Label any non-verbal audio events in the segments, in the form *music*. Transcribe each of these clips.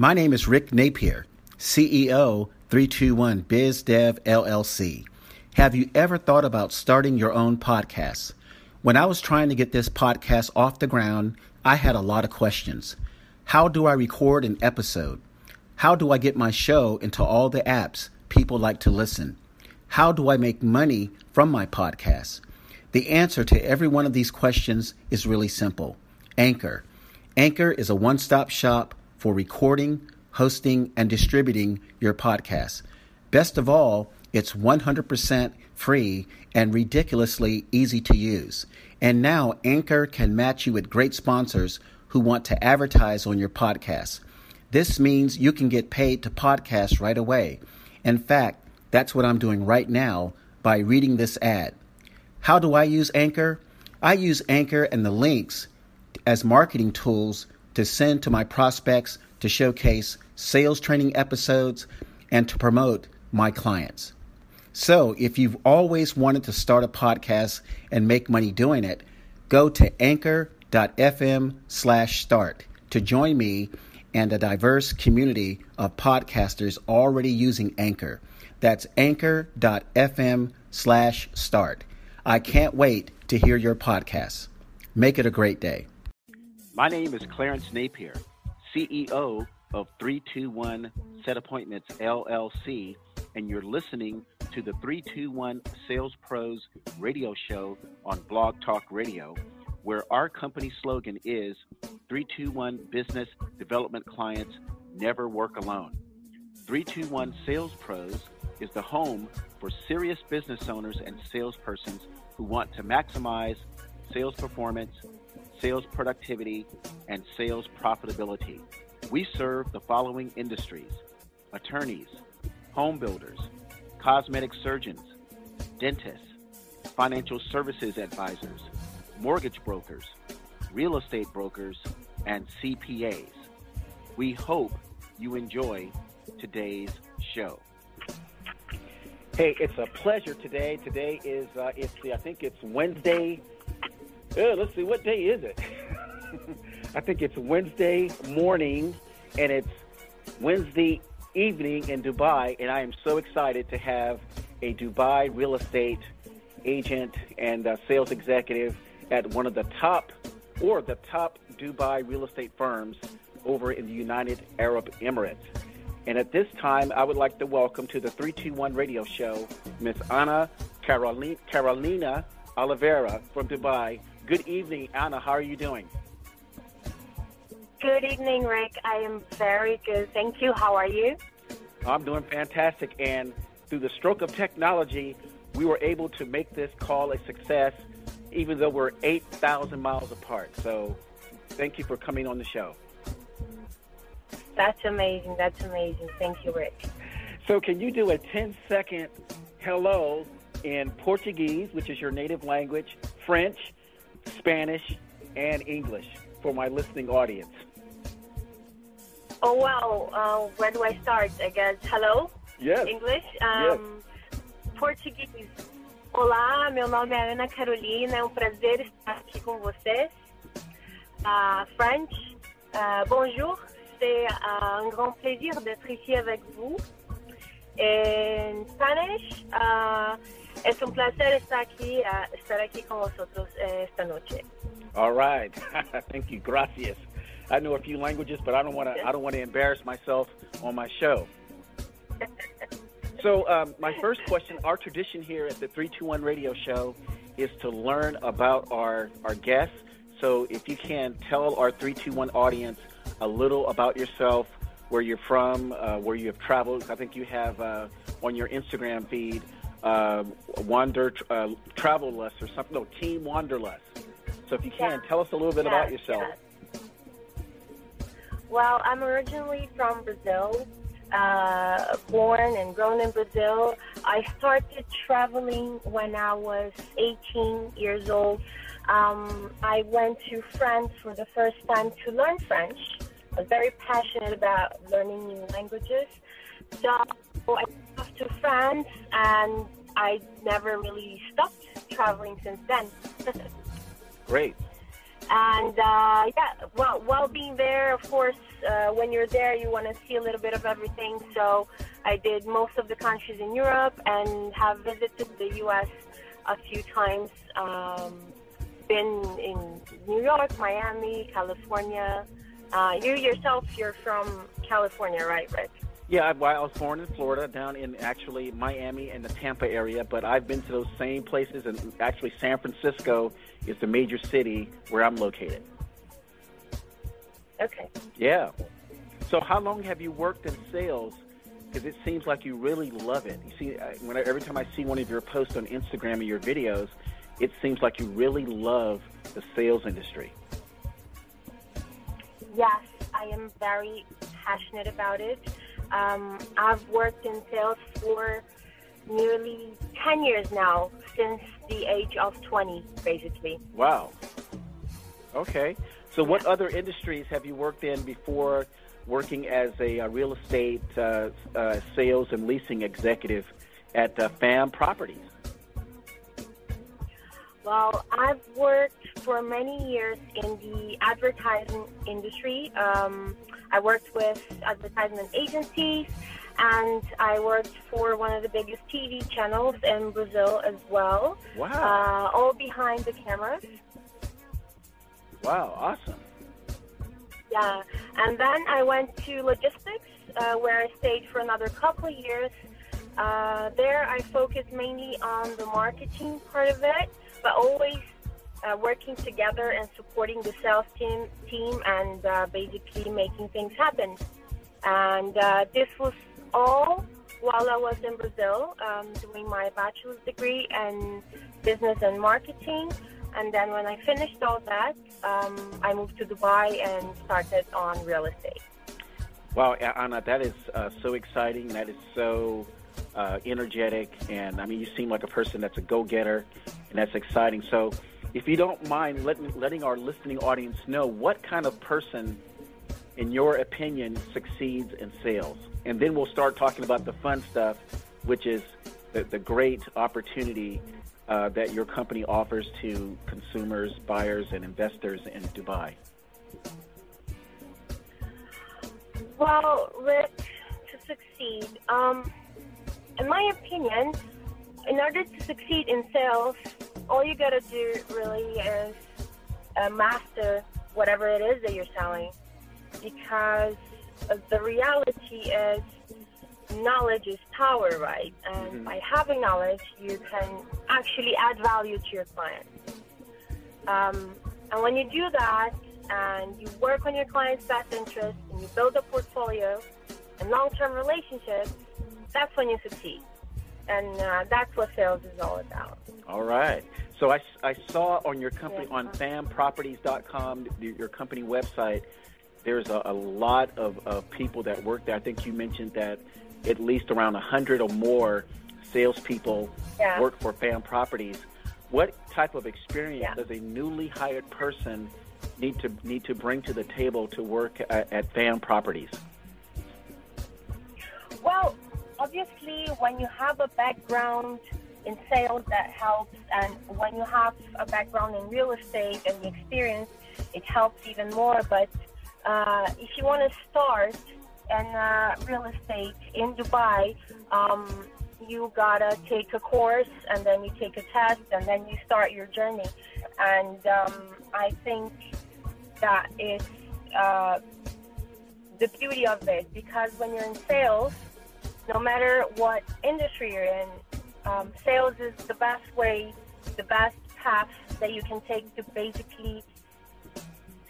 My name is Rick Napier, CEO 321 BizDev LLC. Have you ever thought about starting your own podcast? When I was trying to get this podcast off the ground, I had a lot of questions. How do I record an episode? How do I get my show into all the apps people like to listen? How do I make money from my podcast? The answer to every one of these questions is really simple Anchor. Anchor is a one stop shop for recording, hosting, and distributing your podcast. Best of all, it's 100% free and ridiculously easy to use. And now Anchor can match you with great sponsors who want to advertise on your podcast. This means you can get paid to podcast right away. In fact, that's what I'm doing right now by reading this ad. How do I use Anchor? I use Anchor and the links as marketing tools to send to my prospects to showcase sales training episodes and to promote my clients. So, if you've always wanted to start a podcast and make money doing it, go to anchor.fm slash start to join me and a diverse community of podcasters already using Anchor. That's anchor.fm slash start. I can't wait to hear your podcast. Make it a great day. My name is Clarence Napier, CEO of 321 Set Appointments LLC, and you're listening to the 321 Sales Pros radio show on Blog Talk Radio, where our company slogan is 321 Business Development Clients Never Work Alone. 321 Sales Pros is the home for serious business owners and salespersons who want to maximize sales performance, sales productivity, and sales profitability. We serve the following industries attorneys, home builders, cosmetic surgeons, dentists, financial services advisors, mortgage brokers, real estate brokers, and CPAs. We hope you enjoy today's show. Hey, it's a pleasure today. Today is uh, it's I think it's Wednesday. Let's see, what day is it? *laughs* I think it's Wednesday morning, and it's Wednesday evening in Dubai, and I am so excited to have a Dubai real estate agent and sales executive at one of the top or the top Dubai real estate firms over in the United Arab Emirates. And at this time, I would like to welcome to the 321 radio show Miss Anna Carolina Oliveira from Dubai. Good evening, Anna. How are you doing? Good evening, Rick. I am very good. Thank you. How are you? I'm doing fantastic. And through the stroke of technology, we were able to make this call a success, even though we're 8,000 miles apart. So thank you for coming on the show. That's amazing. That's amazing. Thank you, Rick. So, can you do a 10 second hello in Portuguese, which is your native language, French, Spanish, and English for my listening audience? Oh, wow. Uh, where do I start? I guess hello? Yes. English? Um, yes. Português. Olá, meu nome é Ana Carolina. É um prazer estar aqui com vocês. Uh, French. Uh, bonjour. c'est un grand plaisir d'être ici avec vous. En Spanish, uh, es un placer estar aquí, uh, estar aquí con vosotros eh, esta noche. All right, *laughs* thank you, gracias. I know a few languages, but I don't want to. I don't want to embarrass myself on my show. so, um, my first question: Our tradition here at the Three Two One Radio Show is to learn about our our guests. So, if you can tell our Three Two One audience a little about yourself, where you're from, uh, where you have traveled. I think you have uh, on your Instagram feed uh, Wander uh, Travel or something. No, Team Wanderlust. So if you can, yeah. tell us a little bit about yourself. Yeah. Well, I'm originally from Brazil. Uh, born and grown in Brazil. I started traveling when I was 18 years old. Um, I went to France for the first time to learn French. I was very passionate about learning new languages. So I moved to France and I never really stopped traveling since then. *laughs* Great. And uh, yeah, well, while being there, of course, uh, when you're there, you want to see a little bit of everything. So I did most of the countries in Europe and have visited the U.S. a few times. Um, been in New York, Miami, California. Uh, you yourself, you're from California, right, Rick? Yeah, I, I was born in Florida, down in actually Miami and the Tampa area, but I've been to those same places, and actually San Francisco is the major city where I'm located. Okay. Yeah. So, how long have you worked in sales? Because it seems like you really love it. You see, when I, every time I see one of your posts on Instagram or your videos, it seems like you really love the sales industry. Yes, I am very passionate about it. Um, I've worked in sales for nearly 10 years now, since the age of 20, basically. Wow. Okay. So, what other industries have you worked in before working as a, a real estate uh, uh, sales and leasing executive at uh, FAM Properties? Well, I've worked for many years in the advertising industry. Um, I worked with advertisement agencies and I worked for one of the biggest TV channels in Brazil as well. Wow. Uh, all behind the cameras. Wow, awesome. Yeah, and then I went to logistics, uh, where I stayed for another couple of years. Uh, there, I focused mainly on the marketing part of it, but always uh, working together and supporting the sales team, team, and uh, basically making things happen. And uh, this was all while I was in Brazil, um, doing my bachelor's degree in business and marketing. And then when I finished all that, um, I moved to Dubai and started on real estate. Wow, Anna, that is uh, so exciting. That is so uh, energetic. And I mean, you seem like a person that's a go getter, and that's exciting. So, if you don't mind letting, letting our listening audience know what kind of person, in your opinion, succeeds in sales. And then we'll start talking about the fun stuff, which is the, the great opportunity uh, that your company offers to consumers, buyers, and investors in Dubai? Well, Rick, to succeed, um, in my opinion, in order to succeed in sales, all you gotta do really is uh, master whatever it is that you're selling, because the reality is knowledge is power, right? And mm-hmm. by having knowledge, you can actually add value to your client. Um, and when you do that, and you work on your client's best interest, and you build a portfolio and long-term relationships, that's when you succeed. And uh, that's what sales is all about. All right. So I, I saw on your company, yeah. on famproperties.com, your company website, there's a, a lot of, of people that work there. I think you mentioned that at least around 100 or more salespeople yeah. work for FAM Properties. What type of experience yeah. does a newly hired person need to need to bring to the table to work at, at FAM Properties? Well, obviously, when you have a background in sales, that helps, and when you have a background in real estate and the experience, it helps even more. But uh, if you want to start in uh, real estate in Dubai, um, you gotta take a course and then you take a test and then you start your journey. And um, I think that is uh, the beauty of it because when you're in sales, no matter what industry you're in, um, sales is the best way, the best path that you can take to basically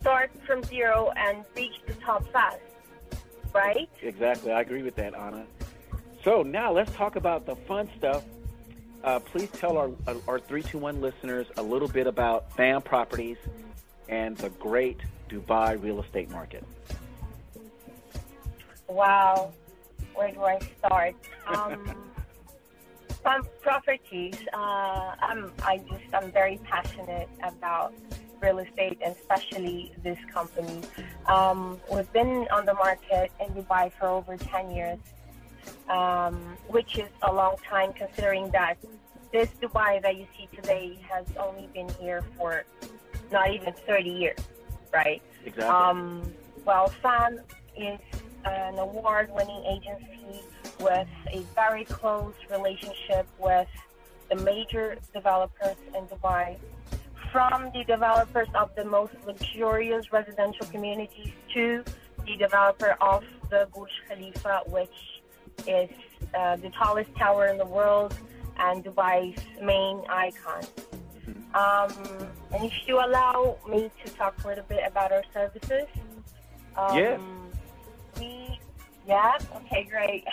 start from zero and reach the top fast right? Exactly. I agree with that, Anna. So now let's talk about the fun stuff. Uh, please tell our, our 321 listeners a little bit about FAM Properties and the great Dubai real estate market. Wow. Where do I start? Um, *laughs* FAM Properties, uh, I'm, I just, I'm very passionate about real estate, and especially this company. Um, we've been on the market in Dubai for over 10 years, um, which is a long time considering that this Dubai that you see today has only been here for not even 30 years, right? Exactly. Um, Well, FAM is an award-winning agency with a very close relationship with the major developers in Dubai. From the developers of the most luxurious residential communities to the developer of the Burj Khalifa, which is uh, the tallest tower in the world and Dubai's main icon. Um, and if you allow me to talk a little bit about our services. Um, yeah. Yeah, okay, great.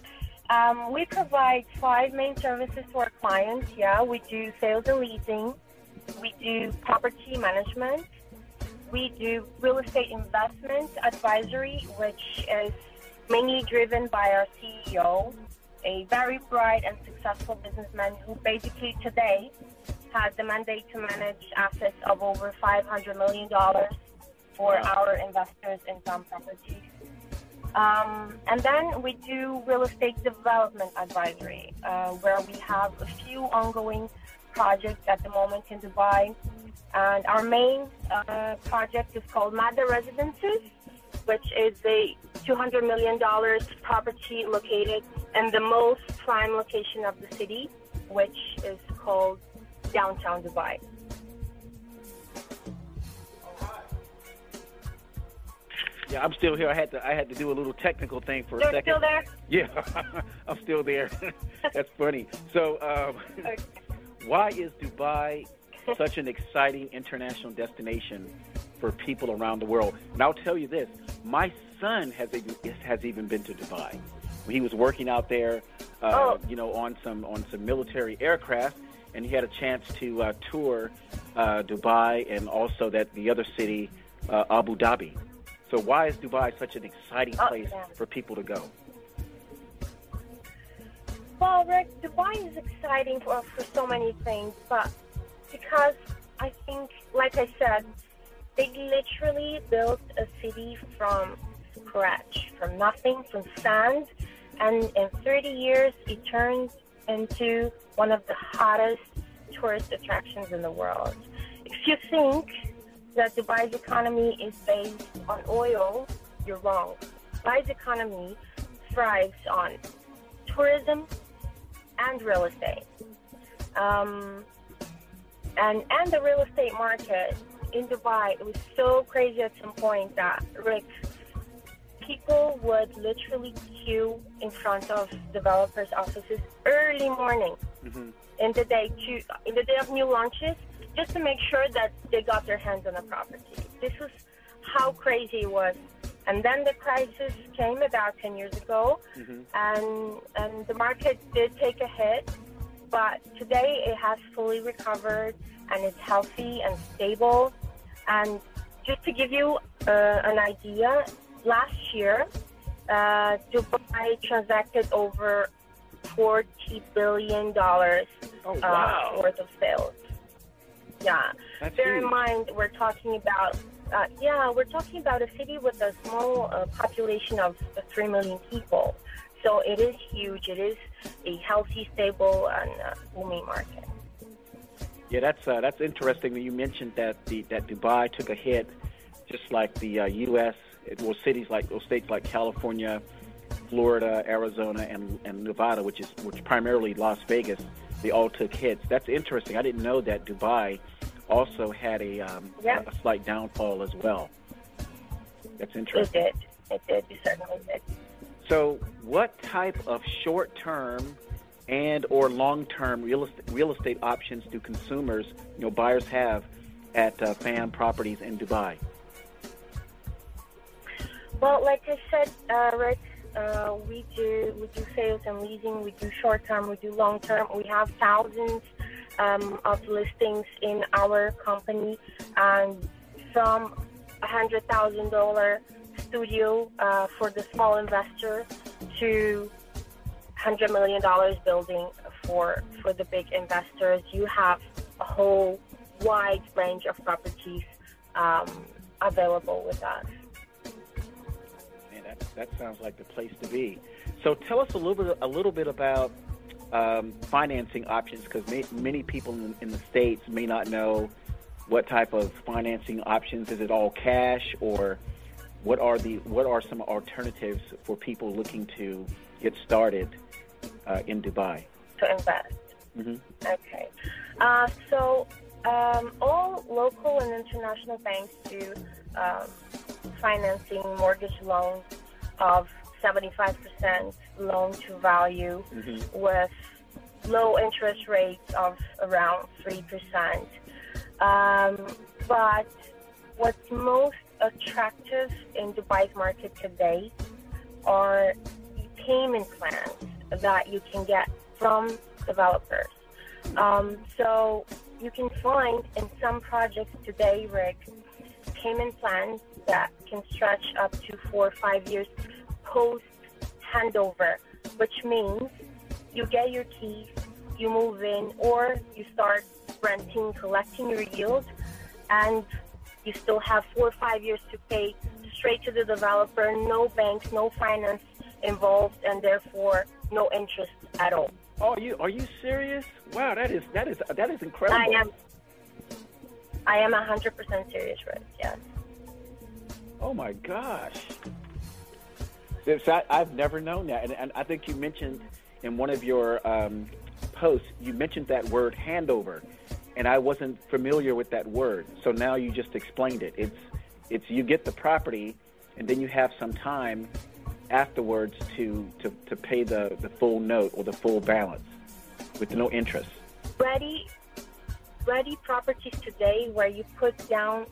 *laughs* um, we provide five main services to our clients. Yeah, we do sales and leasing, we do property management, we do real estate investment advisory, which is mainly driven by our CEO, a very bright and successful businessman who basically today has the mandate to manage assets of over $500 million for our investors in some properties. Um, and then we do real estate development advisory, uh, where we have a few ongoing projects at the moment in Dubai. And our main uh, project is called Mada Residences, which is a $200 million property located in the most prime location of the city, which is called downtown Dubai. Yeah, I'm still here. I had to I had to do a little technical thing for You're a second. Still there? Yeah, *laughs* I'm still there. *laughs* That's funny. So, um, okay. why is Dubai such an exciting international destination for people around the world? And I'll tell you this: my son has has even been to Dubai. He was working out there, uh, oh. you know, on some on some military aircraft, and he had a chance to uh, tour uh, Dubai and also that the other city, uh, Abu Dhabi. So why is Dubai such an exciting oh, place yeah. for people to go? Well, Rick, Dubai is exciting for, for so many things, but because I think, like I said, they literally built a city from scratch, from nothing, from sand, and in 30 years, it turned into one of the hottest tourist attractions in the world. If you think that Dubai's economy is based on oil, you're wrong. Dubai's economy thrives on tourism and real estate. Um, and, and the real estate market in Dubai, it was so crazy at some point that, Rick, people would literally queue in front of developers' offices early morning mm-hmm. in the day to in the day of new launches, just to make sure that they got their hands on the property. This was how crazy it was. And then the crisis came about 10 years ago, mm-hmm. and and the market did take a hit, but today it has fully recovered and it's healthy and stable. And just to give you uh, an idea, last year, uh, Dubai transacted over forty billion dollars oh, wow. uh, worth of sales. Yeah. That's Bear in mind, we're talking about uh, yeah, we're talking about a city with a small uh, population of three million people. So it is huge. It is a healthy, stable, and uh, booming market. Yeah, that's uh, that's interesting that you mentioned that the that Dubai took a hit, just like the uh, U.S well, cities like or states like California, Florida, Arizona, and, and Nevada, which is which primarily Las Vegas, they all took hits. That's interesting. I didn't know that Dubai also had a, um, yep. a, slight downfall as well. That's interesting. It did. It did. It certainly did. So, what type of short-term and or long-term real estate, real estate options do consumers, you know, buyers have at uh, FAM Properties in Dubai? Well, like I said, uh, Rick, uh, we do we do sales and leasing. We do short term. We do long term. We have thousands um, of listings in our company, and from a hundred thousand dollar studio uh, for the small investor to hundred million dollars building for for the big investors. You have a whole wide range of properties um, available with us that sounds like the place to be. So tell us a little bit a little bit about um, financing options because may, many people in, in, the states may not know what type of financing options. Is it all cash or what are the what are some alternatives for people looking to get started uh, in Dubai? To invest. Mm-hmm. Okay. Uh, so um, all local and international banks do um, financing mortgage loans of 75% loan to value Mm-hmm. with low interest rates of around 3%. Um, but what's most attractive in Dubai's market today are payment plans that you can get from developers. Um, so you can find in some projects today, Rick, payment plans that can stretch up to four or five years post handover, which means you get your keys, you move in, or you start renting, collecting your yield, and you still have four or five years to pay straight to the developer, no banks, no finance involved, and therefore no interest at all. Oh, you are you serious? Wow, that is that is that is incredible. I am. I am hundred percent serious, Rick. Yes. Oh my gosh. I, I've never known that, and, and I think you mentioned in one of your um, posts you mentioned that word handover, and I wasn't familiar with that word. So now you just explained it. It's it's you get the property, and then you have some time afterwards to to, to pay the, the full note or the full balance with no interest. Ready, ready properties today where you put down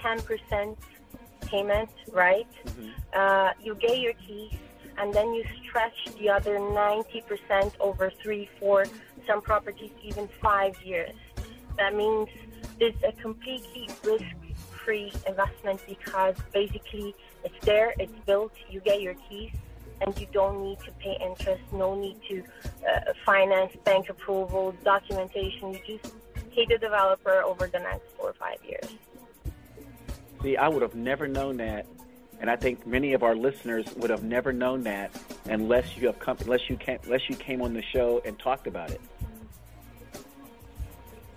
ten percent payment, right? Uh, you get your keys, and then you stretch the other ninety percent over three, four, some properties even five years. That means it's a completely risk-free investment because basically it's there, it's built, you get your keys, and you don't need to pay interest, no need to uh, finance, bank approval, documentation. You just pay the developer over the next four or five years. See, I would have never known that, and I think many of our listeners would have never known that unless you have come, unless you came, unless you came on the show and talked about it.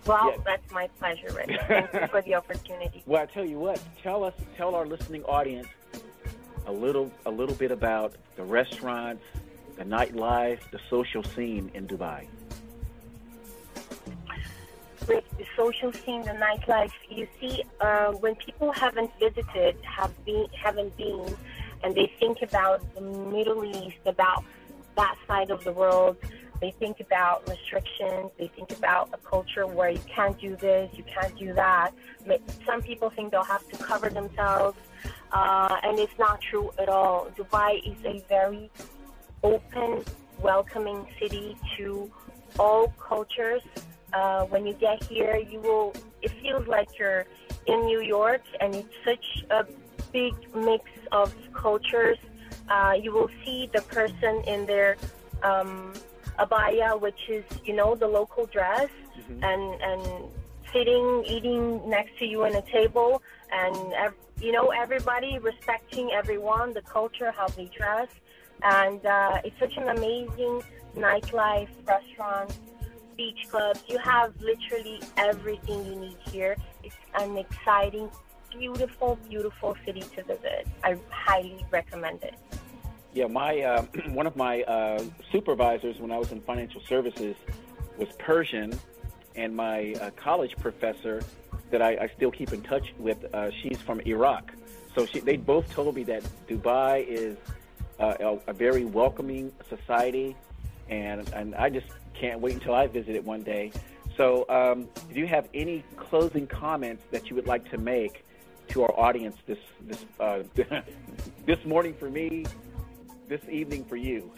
Well, Yeah. that's my pleasure, Rick. *laughs* Thank you for the opportunity. Well, I tell you what, tell us, tell our listening audience a little, a little bit about the restaurants, the nightlife, the social scene in Dubai. Social scene, the nightlife. You see, uh, when people haven't visited, have been, haven't been, and they think about the Middle East, about that side of the world, they think about restrictions. They think about a culture where you can't do this, you can't do that. Some people think they'll have to cover themselves, uh, and it's not true at all. Dubai is a very open, welcoming city to all cultures. Uh, when you get here, you will. It feels like you're in New York, and it's such a big mix of cultures. Uh, you will see the person in their um, abaya, which is you know the local dress, and and sitting, eating next to you on a table, and you know everybody respecting everyone, the culture, how they dress, and uh, it's such an amazing nightlife, restaurants, beach clubs. You have literally everything you need here. It's an exciting, beautiful, beautiful city to visit. I highly recommend it. Yeah, my uh, *clears throat* one of my uh, supervisors when I was in financial services was Persian, and my uh, college professor that I, I still keep in touch with, uh, she's from Iraq. So she, they both told me that Dubai is uh, a, a very welcoming society, and and I just can't wait until I visit it one day. So, um, do you have any closing comments that you would like to make to our audience this this uh, *laughs* this morning for me, this evening for you?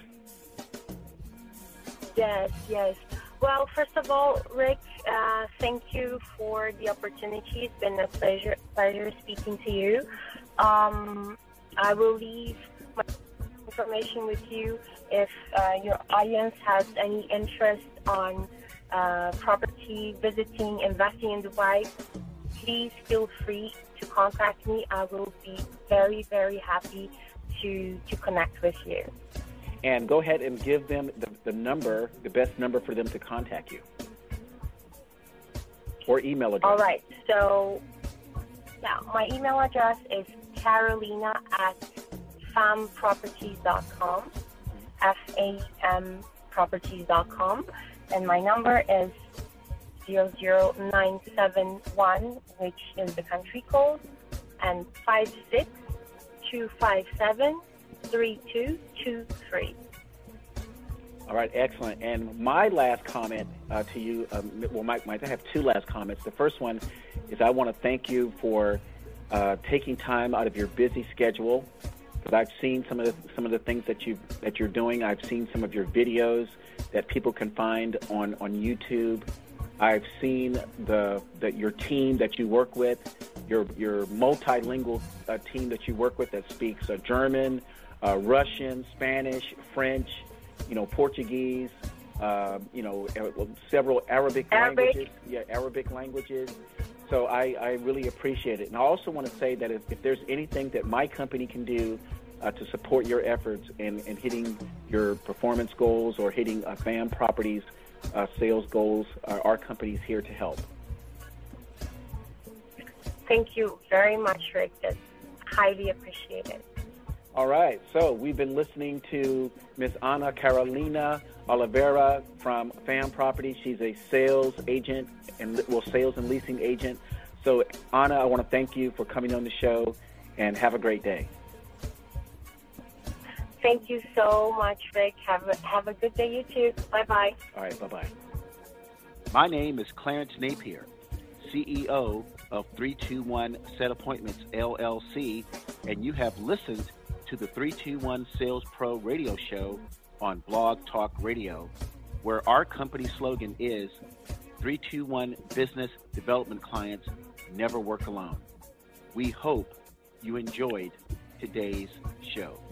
Yes, yes. Well, first of all, Rick, uh, thank you for the opportunity. It's been a pleasure, pleasure speaking to you. Um, I will leave my information with you if uh, your audience has any interest on uh, property, visiting, investing in Dubai. Please feel free to contact me. I will be very, very happy to to connect with you. And go ahead and give them the, the number, the best number for them to contact you, or email address. All right. So, yeah, my email address is Carolina at famproperties.com, F A M properties.com, and my number is 00971, which is the country code, and 56257 3223. All right, excellent. And my last comment uh, to you, um, well, Mike, Mike, I have two last comments. The first one is I want to thank you for uh, taking time out of your busy schedule because I've seen some of the some of the things that you that you're doing. I've seen some of your videos that people can find on on YouTube. I've seen the that your team that you work with, your your multilingual uh, team that you work with that speaks uh, German, uh, Russian, Spanish, French, you know, Portuguese, uh, you know, several Arabic, Arabic, languages. Yeah, Arabic languages. So I, I really appreciate it. And I also want to say that if, if there's anything that my company can do uh, to support your efforts in, in hitting your performance goals or hitting uh, FAM properties uh, sales goals, uh, our company is here to help. Thank you very much, Rick. That's highly appreciated. All right, so we've been listening to Miss Ana Carolina Oliveira from FAM Property. She's a sales agent and well, sales and leasing agent. So, Ana, I want to thank you for coming on the show, and have a great day. Thank you so much, Rick. Have a, have a good day, you too. Bye bye. All right, bye bye. My name is Clarence Napier, CEO of 321 Set Appointments LLC, and you have listened to the 321 Sales Pro radio show on Blog Talk Radio, where our company slogan is 321 Business Development Clients Never Work Alone. We hope you enjoyed today's show.